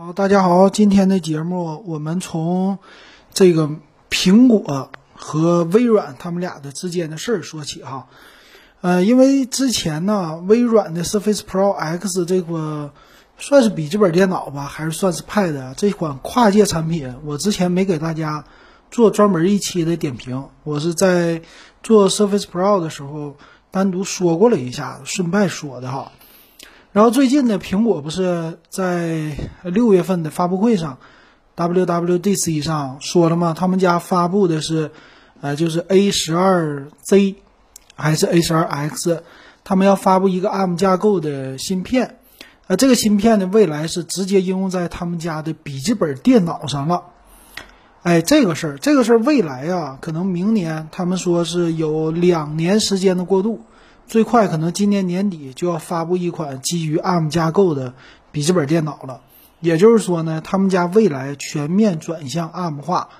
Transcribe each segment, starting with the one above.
好，大家好，今天的节目我们从这个苹果和微软他们俩的之间的事儿说起哈。呃，因为之前呢，微软的 Surface Pro X 这个算是笔记本电脑吧，还是算是 Pad 这款跨界产品，我之前没给大家做专门一期的点评，我是在做 Surface Pro 的时候单独说过了一下，顺带说的哈。然后最近呢，苹果不是在六月份的发布会上，WWDC 上说了吗？他们家发布的是，呃，就是 A 十二 Z 还是 A 十二 X，他们要发布一个 ARM 架构的芯片，呃，这个芯片呢，未来是直接应用在他们家的笔记本电脑上了。哎，这个事儿，这个事儿，未来啊，可能明年他们说是有两年时间的过渡。最快可能今年年底就要发布一款基于 ARM 架构的笔记本电脑了，也就是说呢，他们家未来全面转向 ARM 化，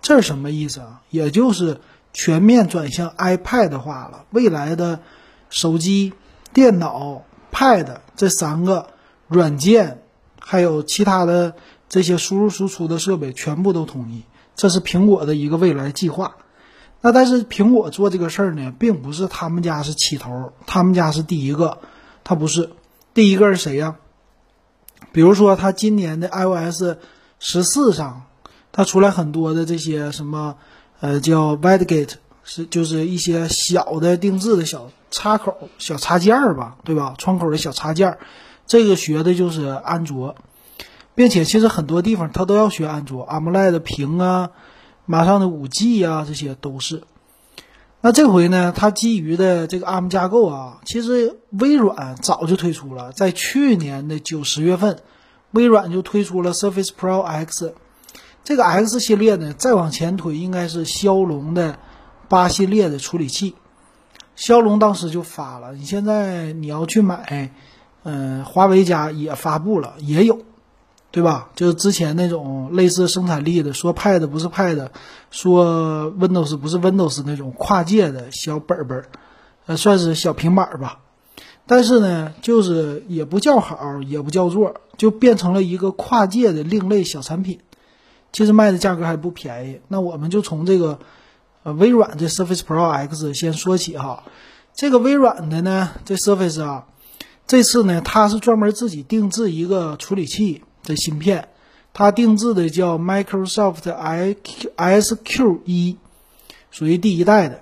这是什么意思啊？也就是全面转向 iPad 化了。未来的手机、电脑、Pad 这三个软件，还有其他的这些输入输出的设备全部都统一，这是苹果的一个未来计划。那但是苹果做这个事儿呢，并不是他们家是起头，他们家是第一个，他不是第一个是谁呀？比如说他今年的 iOS 十四上，它出来很多的这些什么，呃，叫 WideGate，是就是一些小的定制的小插口、小插件儿吧，对吧？窗口的小插件儿，这个学的就是安卓，并且其实很多地方它都要学安卓，AMOLED 屏啊。马上的五 G 呀，这些都是。那这回呢，它基于的这个 ARM 架构啊，其实微软早就推出了，在去年的九十月份，微软就推出了 Surface Pro X。这个 X 系列呢，再往前推应该是骁龙的八系列的处理器。骁龙当时就发了，你现在你要去买，嗯，华为家也发布了，也有。对吧？就是之前那种类似生产力的，说 Pad 不是 Pad，说 Windows 不是 Windows 那种跨界的小本本，呃，算是小平板吧。但是呢，就是也不叫好，也不叫座，就变成了一个跨界的另类小产品。其实卖的价格还不便宜。那我们就从这个呃微软的 Surface Pro X 先说起哈。这个微软的呢，这 Surface 啊，这次呢，它是专门自己定制一个处理器。的芯片，它定制的叫 Microsoft i S Q 一，属于第一代的。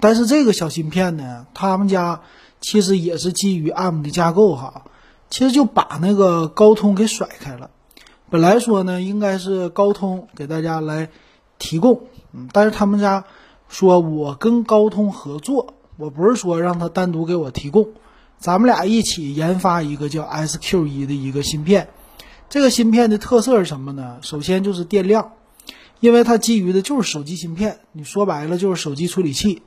但是这个小芯片呢，他们家其实也是基于 ARM 的架构哈，其实就把那个高通给甩开了。本来说呢，应该是高通给大家来提供，嗯，但是他们家说我跟高通合作，我不是说让他单独给我提供。咱们俩一起研发一个叫 SQ 一的一个芯片，这个芯片的特色是什么呢？首先就是电量，因为它基于的就是手机芯片，你说白了就是手机处理器。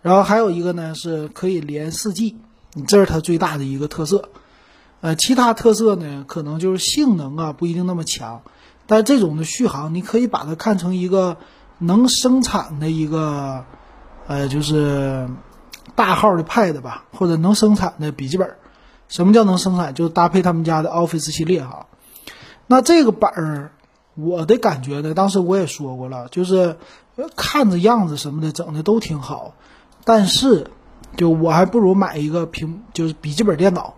然后还有一个呢是可以连 4G，你这是它最大的一个特色。呃，其他特色呢可能就是性能啊不一定那么强，但这种的续航你可以把它看成一个能生产的一个，呃，就是。大号的 Pad 吧，或者能生产的笔记本，什么叫能生产？就是搭配他们家的 Office 系列哈。那这个本儿，我的感觉呢，当时我也说过了，就是看着样子什么的整的都挺好，但是就我还不如买一个平，就是笔记本电脑。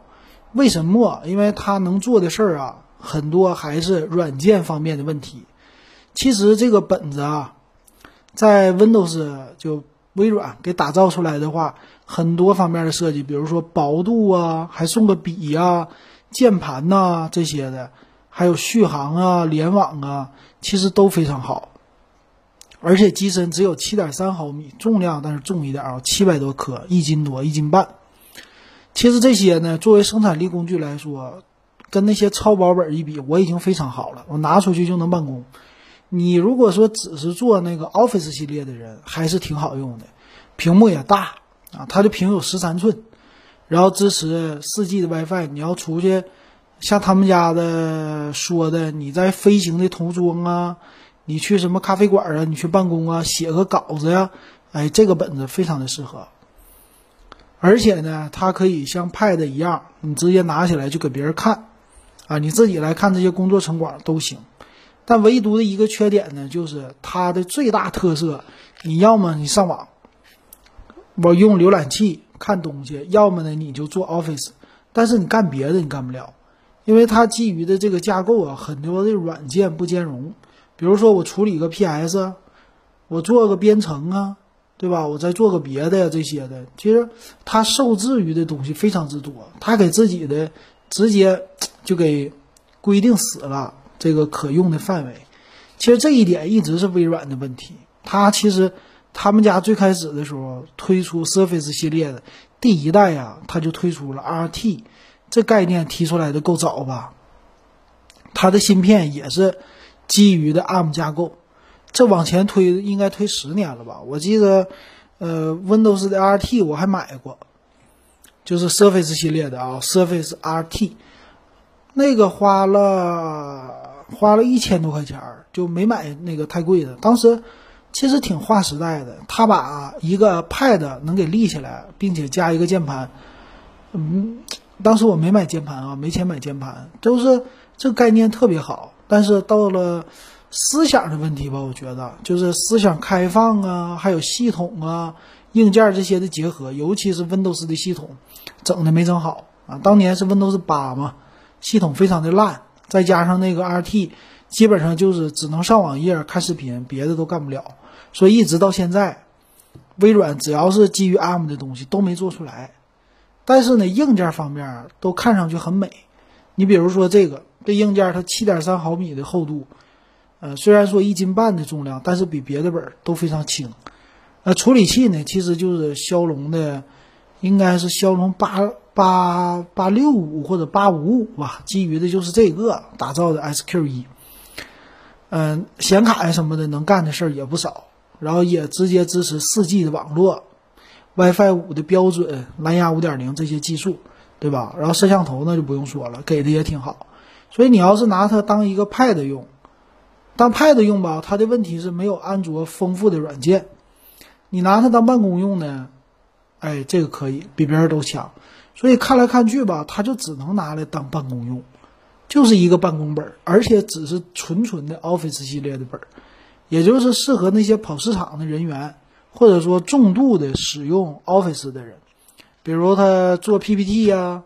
为什么？因为它能做的事儿啊，很多还是软件方面的问题。其实这个本子啊，在 Windows 就。微软给打造出来的话，很多方面的设计，比如说薄度啊，还送个笔呀、键盘呐这些的，还有续航啊、联网啊，其实都非常好。而且机身只有七点三毫米，重量但是重一点啊，七百多克，一斤多，一斤半。其实这些呢，作为生产力工具来说，跟那些超薄本一比，我已经非常好了，我拿出去就能办公。你如果说只是做那个 Office 系列的人，还是挺好用的，屏幕也大啊，它的屏有十三寸，然后支持四 G 的 WiFi。你要出去，像他们家的说的，你在飞行的途中啊，你去什么咖啡馆啊，你去办公啊，写个稿子呀，哎，这个本子非常的适合。而且呢，它可以像 Pad 一样，你直接拿起来就给别人看，啊，你自己来看这些工作成果都行。但唯独的一个缺点呢，就是它的最大特色，你要么你上网，我用浏览器看东西，要么呢你就做 Office，但是你干别的你干不了，因为它基于的这个架构啊，很多的软件不兼容。比如说我处理个 PS，我做个编程啊，对吧？我再做个别的呀这些的，其实它受制于的东西非常之多，它给自己的直接就给规定死了。这个可用的范围，其实这一点一直是微软的问题。它其实他们家最开始的时候推出 Surface 系列的第一代呀，它就推出了 RT 这概念提出来的够早吧？它的芯片也是基于的 ARM 架构，这往前推应该推十年了吧？我记得，呃，Windows 的 RT 我还买过，就是 Surface 系列的啊，Surface RT 那个花了。花了一千多块钱儿，就没买那个太贵的。当时其实挺划时代的，他把一个 Pad 能给立起来，并且加一个键盘。嗯，当时我没买键盘啊，没钱买键盘，都是这概念特别好。但是到了思想的问题吧，我觉得就是思想开放啊，还有系统啊、硬件这些的结合，尤其是 Windows 的系统，整的没整好啊。当年是 Windows 八嘛，系统非常的烂。再加上那个 RT，基本上就是只能上网页看视频，别的都干不了。所以一直到现在，微软只要是基于 ARM 的东西都没做出来。但是呢，硬件方面都看上去很美。你比如说这个，这硬件它七点三毫米的厚度，呃，虽然说一斤半的重量，但是比别的本都非常轻。呃，处理器呢，其实就是骁龙的，应该是骁龙八。八八六五或者八五五吧，基于的就是这个打造的 SQ 一。嗯，显卡呀什么的能干的事儿也不少，然后也直接支持四 G 的网络，WiFi 五的标准，蓝牙五点零这些技术，对吧？然后摄像头那就不用说了，给的也挺好。所以你要是拿它当一个 Pad 用，当 Pad 用吧，它的问题是没有安卓丰富的软件。你拿它当办公用呢，哎，这个可以，比别人都强。所以看来看去吧，它就只能拿来当办公用，就是一个办公本儿，而且只是纯纯的 Office 系列的本儿，也就是适合那些跑市场的人员，或者说重度的使用 Office 的人，比如他做 PPT 呀，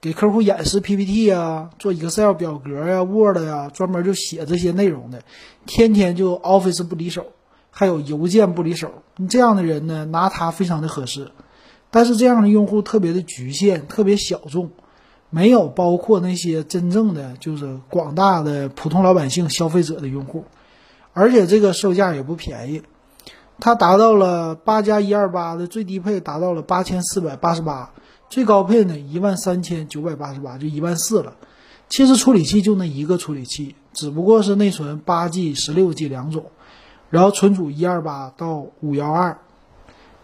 给客户演示 PPT 呀，做 Excel 表格呀、Word 呀，专门就写这些内容的，天天就 Office 不离手，还有邮件不离手，你这样的人呢，拿它非常的合适。但是这样的用户特别的局限，特别小众，没有包括那些真正的就是广大的普通老百姓消费者的用户，而且这个售价也不便宜，它达到了八加一二八的最低配达到了八千四百八十八，最高配呢一万三千九百八十八，就一万四了。其实处理器就那一个处理器，只不过是内存八 G、十六 G 两种，然后存储一二八到五幺二。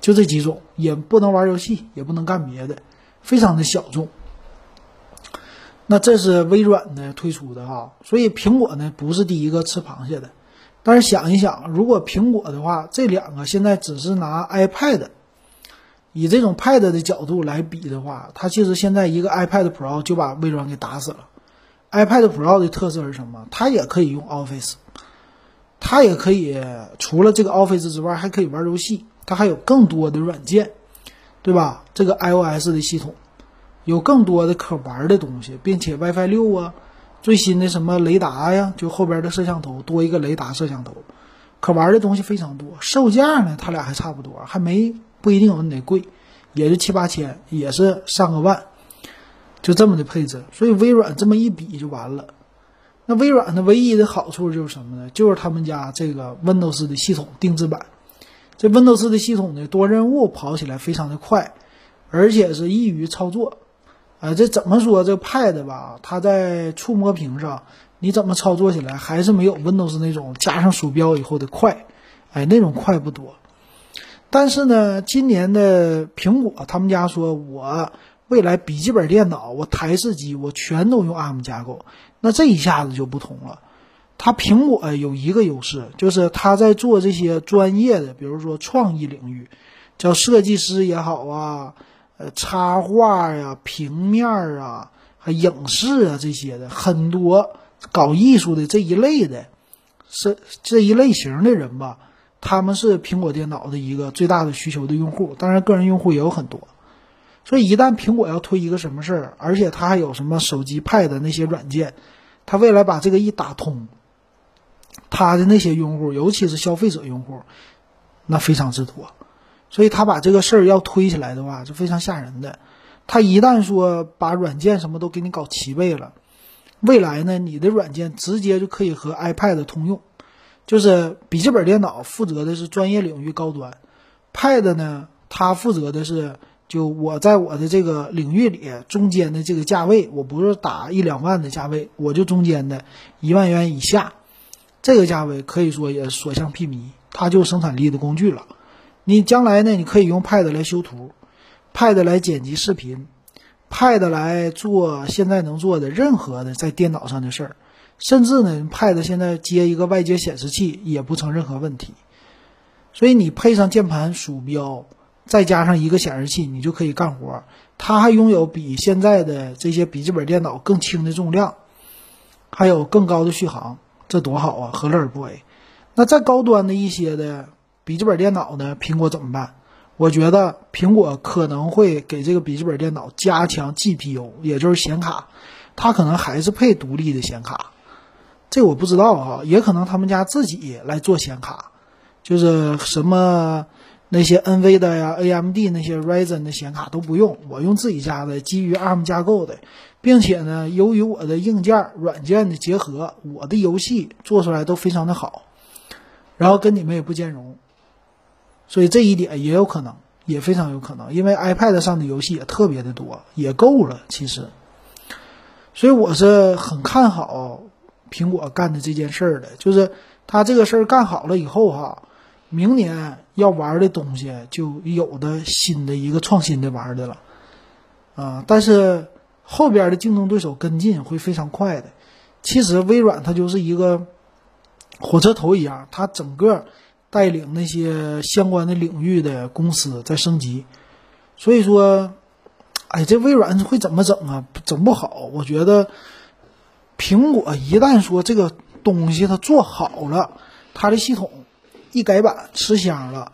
就这几种，也不能玩游戏，也不能干别的，非常的小众。那这是微软的推出的哈，所以苹果呢不是第一个吃螃蟹的。但是想一想，如果苹果的话，这两个现在只是拿 iPad，以这种 Pad 的角度来比的话，它其实现在一个 iPad Pro 就把微软给打死了。iPad Pro 的特色是什么？它也可以用 Office，它也可以除了这个 Office 之外，还可以玩游戏。它还有更多的软件，对吧？这个 iOS 的系统有更多的可玩的东西，并且 WiFi 六啊，最新的什么雷达呀，就后边的摄像头多一个雷达摄像头，可玩的东西非常多。售价呢，它俩还差不多，还没不一定有你得贵，也就七八千，也是上个万，就这么的配置。所以微软这么一比就完了。那微软的唯一的好处就是什么呢？就是他们家这个 Windows 的系统定制版。这 Windows 的系统呢，多任务跑起来非常的快，而且是易于操作。啊，这怎么说？这 Pad 吧，它在触摸屏上，你怎么操作起来还是没有 Windows 那种加上鼠标以后的快。哎，那种快不多。但是呢，今年的苹果他们家说，我未来笔记本电脑、我台式机，我全都用 ARM 架构，那这一下子就不同了。它苹果有一个优势，就是它在做这些专业的，比如说创意领域，叫设计师也好啊，呃，插画呀、平面啊，还影视啊这些的，很多搞艺术的这一类的，是这一类型的人吧，他们是苹果电脑的一个最大的需求的用户。当然，个人用户也有很多。所以，一旦苹果要推一个什么事儿，而且它还有什么手机、Pad 那些软件，它未来把这个一打通，他的那些用户，尤其是消费者用户，那非常之多。所以，他把这个事儿要推起来的话，是非常吓人的。他一旦说把软件什么都给你搞齐备了，未来呢，你的软件直接就可以和 iPad 通用。就是笔记本电脑负责的是专业领域高端，Pad 呢，它负责的是就我在我的这个领域里中间的这个价位，我不是打一两万的价位，我就中间的一万元以下，这个价位可以说也所向披靡，它就生产力的工具了。你将来呢，你可以用 Pad 来修图。Pad 来剪辑视频，Pad 来做现在能做的任何的在电脑上的事儿，甚至呢，Pad 现在接一个外接显示器也不成任何问题。所以你配上键盘、鼠标，再加上一个显示器，你就可以干活。它还拥有比现在的这些笔记本电脑更轻的重量，还有更高的续航，这多好啊！何乐而不为？那再高端的一些的笔记本电脑呢？苹果怎么办？我觉得苹果可能会给这个笔记本电脑加强 GPU，也就是显卡，它可能还是配独立的显卡，这我不知道哈，也可能他们家自己来做显卡，就是什么那些 NV 的呀、AMD 那些 Ryzen 的显卡都不用，我用自己家的基于 ARM 架构的，并且呢，由于我的硬件、软件的结合，我的游戏做出来都非常的好，然后跟你们也不兼容。所以这一点也有可能，也非常有可能，因为 iPad 上的游戏也特别的多，也够了。其实，所以我是很看好苹果干的这件事儿的，就是他这个事儿干好了以后哈，明年要玩的东西就有的新的一个创新的玩的了，啊，但是后边的竞争对手跟进会非常快的。其实微软它就是一个火车头一样，它整个。带领那些相关的领域的公司在升级，所以说，哎，这微软会怎么整啊？整不好。我觉得，苹果一旦说这个东西它做好了，它的系统一改版吃香了，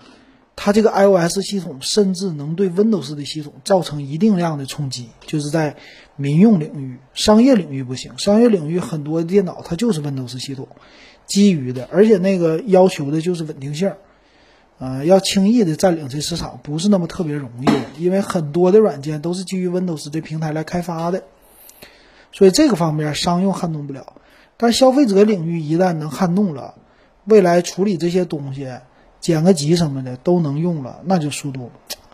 它这个 iOS 系统甚至能对 Windows 的系统造成一定量的冲击，就是在民用领域、商业领域不行。商业领域很多电脑它就是 Windows 系统。基于的，而且那个要求的就是稳定性，啊，要轻易的占领这市场不是那么特别容易的，因为很多的软件都是基于 Windows 这平台来开发的，所以这个方面商用撼动不了，但消费者领域一旦能撼动了，未来处理这些东西，剪个辑什么的都能用了，那就速度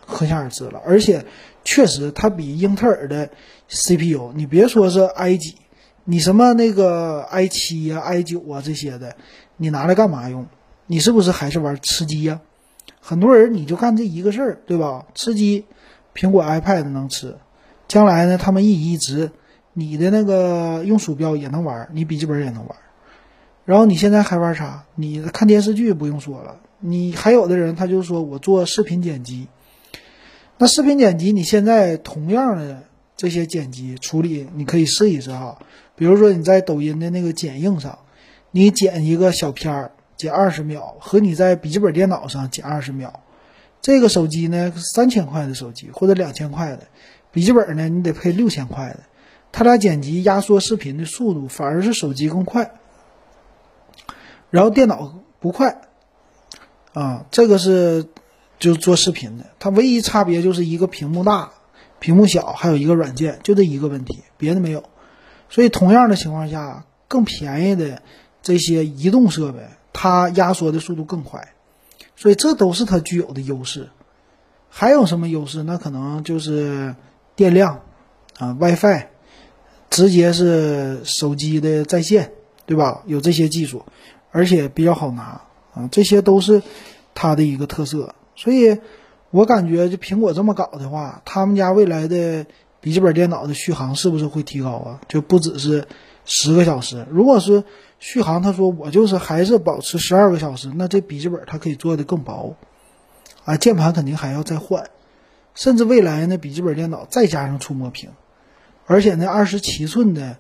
可想而知了。而且确实它比英特尔的 CPU，你别说是 i 几。你什么那个 i 七呀、i 九啊这些的，你拿来干嘛用？你是不是还是玩吃鸡呀？很多人你就干这一个事儿，对吧？吃鸡，苹果 iPad 能吃，将来呢，他们一移植，你的那个用鼠标也能玩，你笔记本也能玩。然后你现在还玩啥？你看电视剧不用说了，你还有的人他就说我做视频剪辑，那视频剪辑你现在同样的这些剪辑处理，你可以试一试哈。比如说你在抖音的那个剪映上，你剪一个小片儿，剪二十秒，和你在笔记本电脑上剪二十秒，这个手机呢三千块的手机或者两千块的，笔记本呢你得配六千块的，它俩剪辑压缩视频的速度反而是手机更快，然后电脑不快，啊，这个是就做视频的，它唯一差别就是一个屏幕大，屏幕小，还有一个软件，就这一个问题，别的没有。所以，同样的情况下，更便宜的这些移动设备，它压缩的速度更快，所以这都是它具有的优势。还有什么优势？那可能就是电量啊，WiFi，直接是手机的在线，对吧？有这些技术，而且比较好拿啊，这些都是它的一个特色。所以我感觉，就苹果这么搞的话，他们家未来的。笔记本电脑的续航是不是会提高啊？就不只是十个小时。如果是续航，他说我就是还是保持十二个小时，那这笔记本它可以做的更薄，啊，键盘肯定还要再换，甚至未来呢，笔记本电脑再加上触摸屏，而且那二十七寸的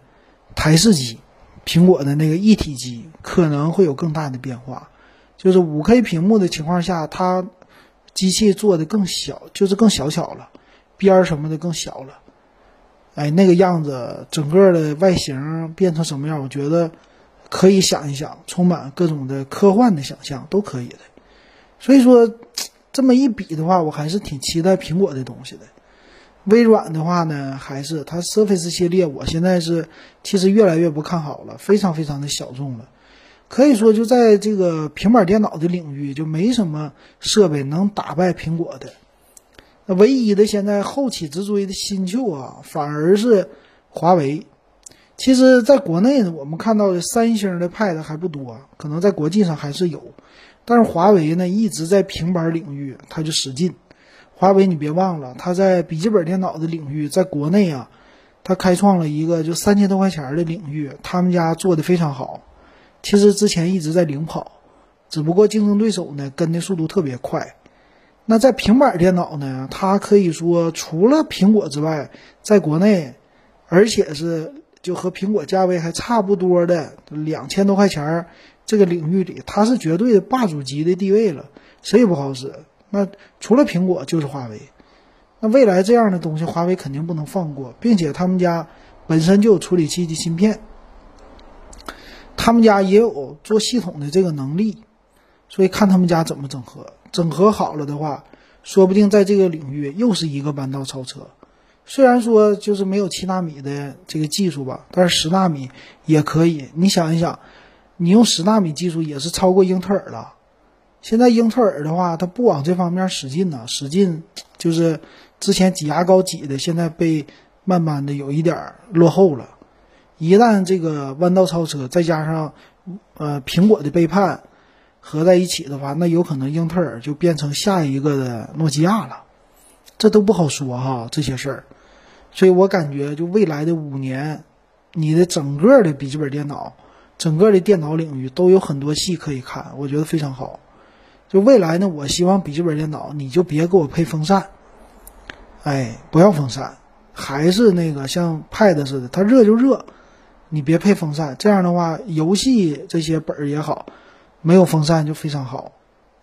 台式机，苹果的那个一体机可能会有更大的变化。就是五 K 屏幕的情况下，它机器做的更小，就是更小巧了，边儿什么的更小了。哎，那个样子，整个的外形变成什么样？我觉得可以想一想，充满各种的科幻的想象都可以的。所以说，这么一比的话，我还是挺期待苹果的东西的。微软的话呢，还是它 Surface 系列，我现在是其实越来越不看好了，非常非常的小众了。可以说，就在这个平板电脑的领域，就没什么设备能打败苹果的。那唯一的现在后起之追的新秀啊，反而是华为。其实，在国内呢，我们看到的三星的 Pad 还不多，可能在国际上还是有。但是华为呢，一直在平板领域，它就使劲。华为，你别忘了，它在笔记本电脑的领域，在国内啊，它开创了一个就三千多块钱的领域，他们家做的非常好。其实之前一直在领跑，只不过竞争对手呢跟的速度特别快。那在平板电脑呢，它可以说除了苹果之外，在国内，而且是就和苹果价位还差不多的两千多块钱这个领域里，它是绝对的霸主级的地位了，谁也不好使。那除了苹果就是华为，那未来这样的东西，华为肯定不能放过，并且他们家本身就有处理器的芯片。他们家也有做系统的这个能力，所以看他们家怎么整合。整合好了的话，说不定在这个领域又是一个弯道超车。虽然说就是没有七纳米的这个技术吧，但是十纳米也可以。你想一想，你用十纳米技术也是超过英特尔了。现在英特尔的话，它不往这方面使劲呢，使劲就是之前挤牙膏挤的，现在被慢慢的有一点落后了。一旦这个弯道超车，再加上，呃，苹果的背叛合在一起的话，那有可能英特尔就变成下一个的诺基亚了，这都不好说哈这些事儿。所以我感觉，就未来的五年，你的整个的笔记本电脑，整个的电脑领域都有很多戏可以看，我觉得非常好。就未来呢，我希望笔记本电脑你就别给我配风扇，哎，不要风扇，还是那个像 Pad 似的，它热就热。你别配风扇，这样的话，游戏这些本儿也好，没有风扇就非常好，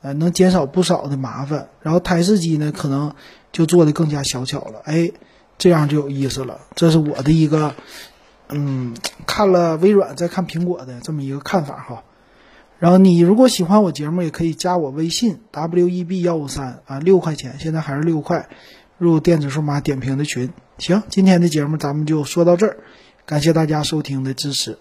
呃，能减少不少的麻烦。然后台式机呢，可能就做的更加小巧了，哎，这样就有意思了。这是我的一个，嗯，看了微软再看苹果的这么一个看法哈。然后你如果喜欢我节目，也可以加我微信 w e b 幺五三啊，六块钱，现在还是六块，入电子数码点评的群。行，今天的节目咱们就说到这儿。感谢大家收听的支持。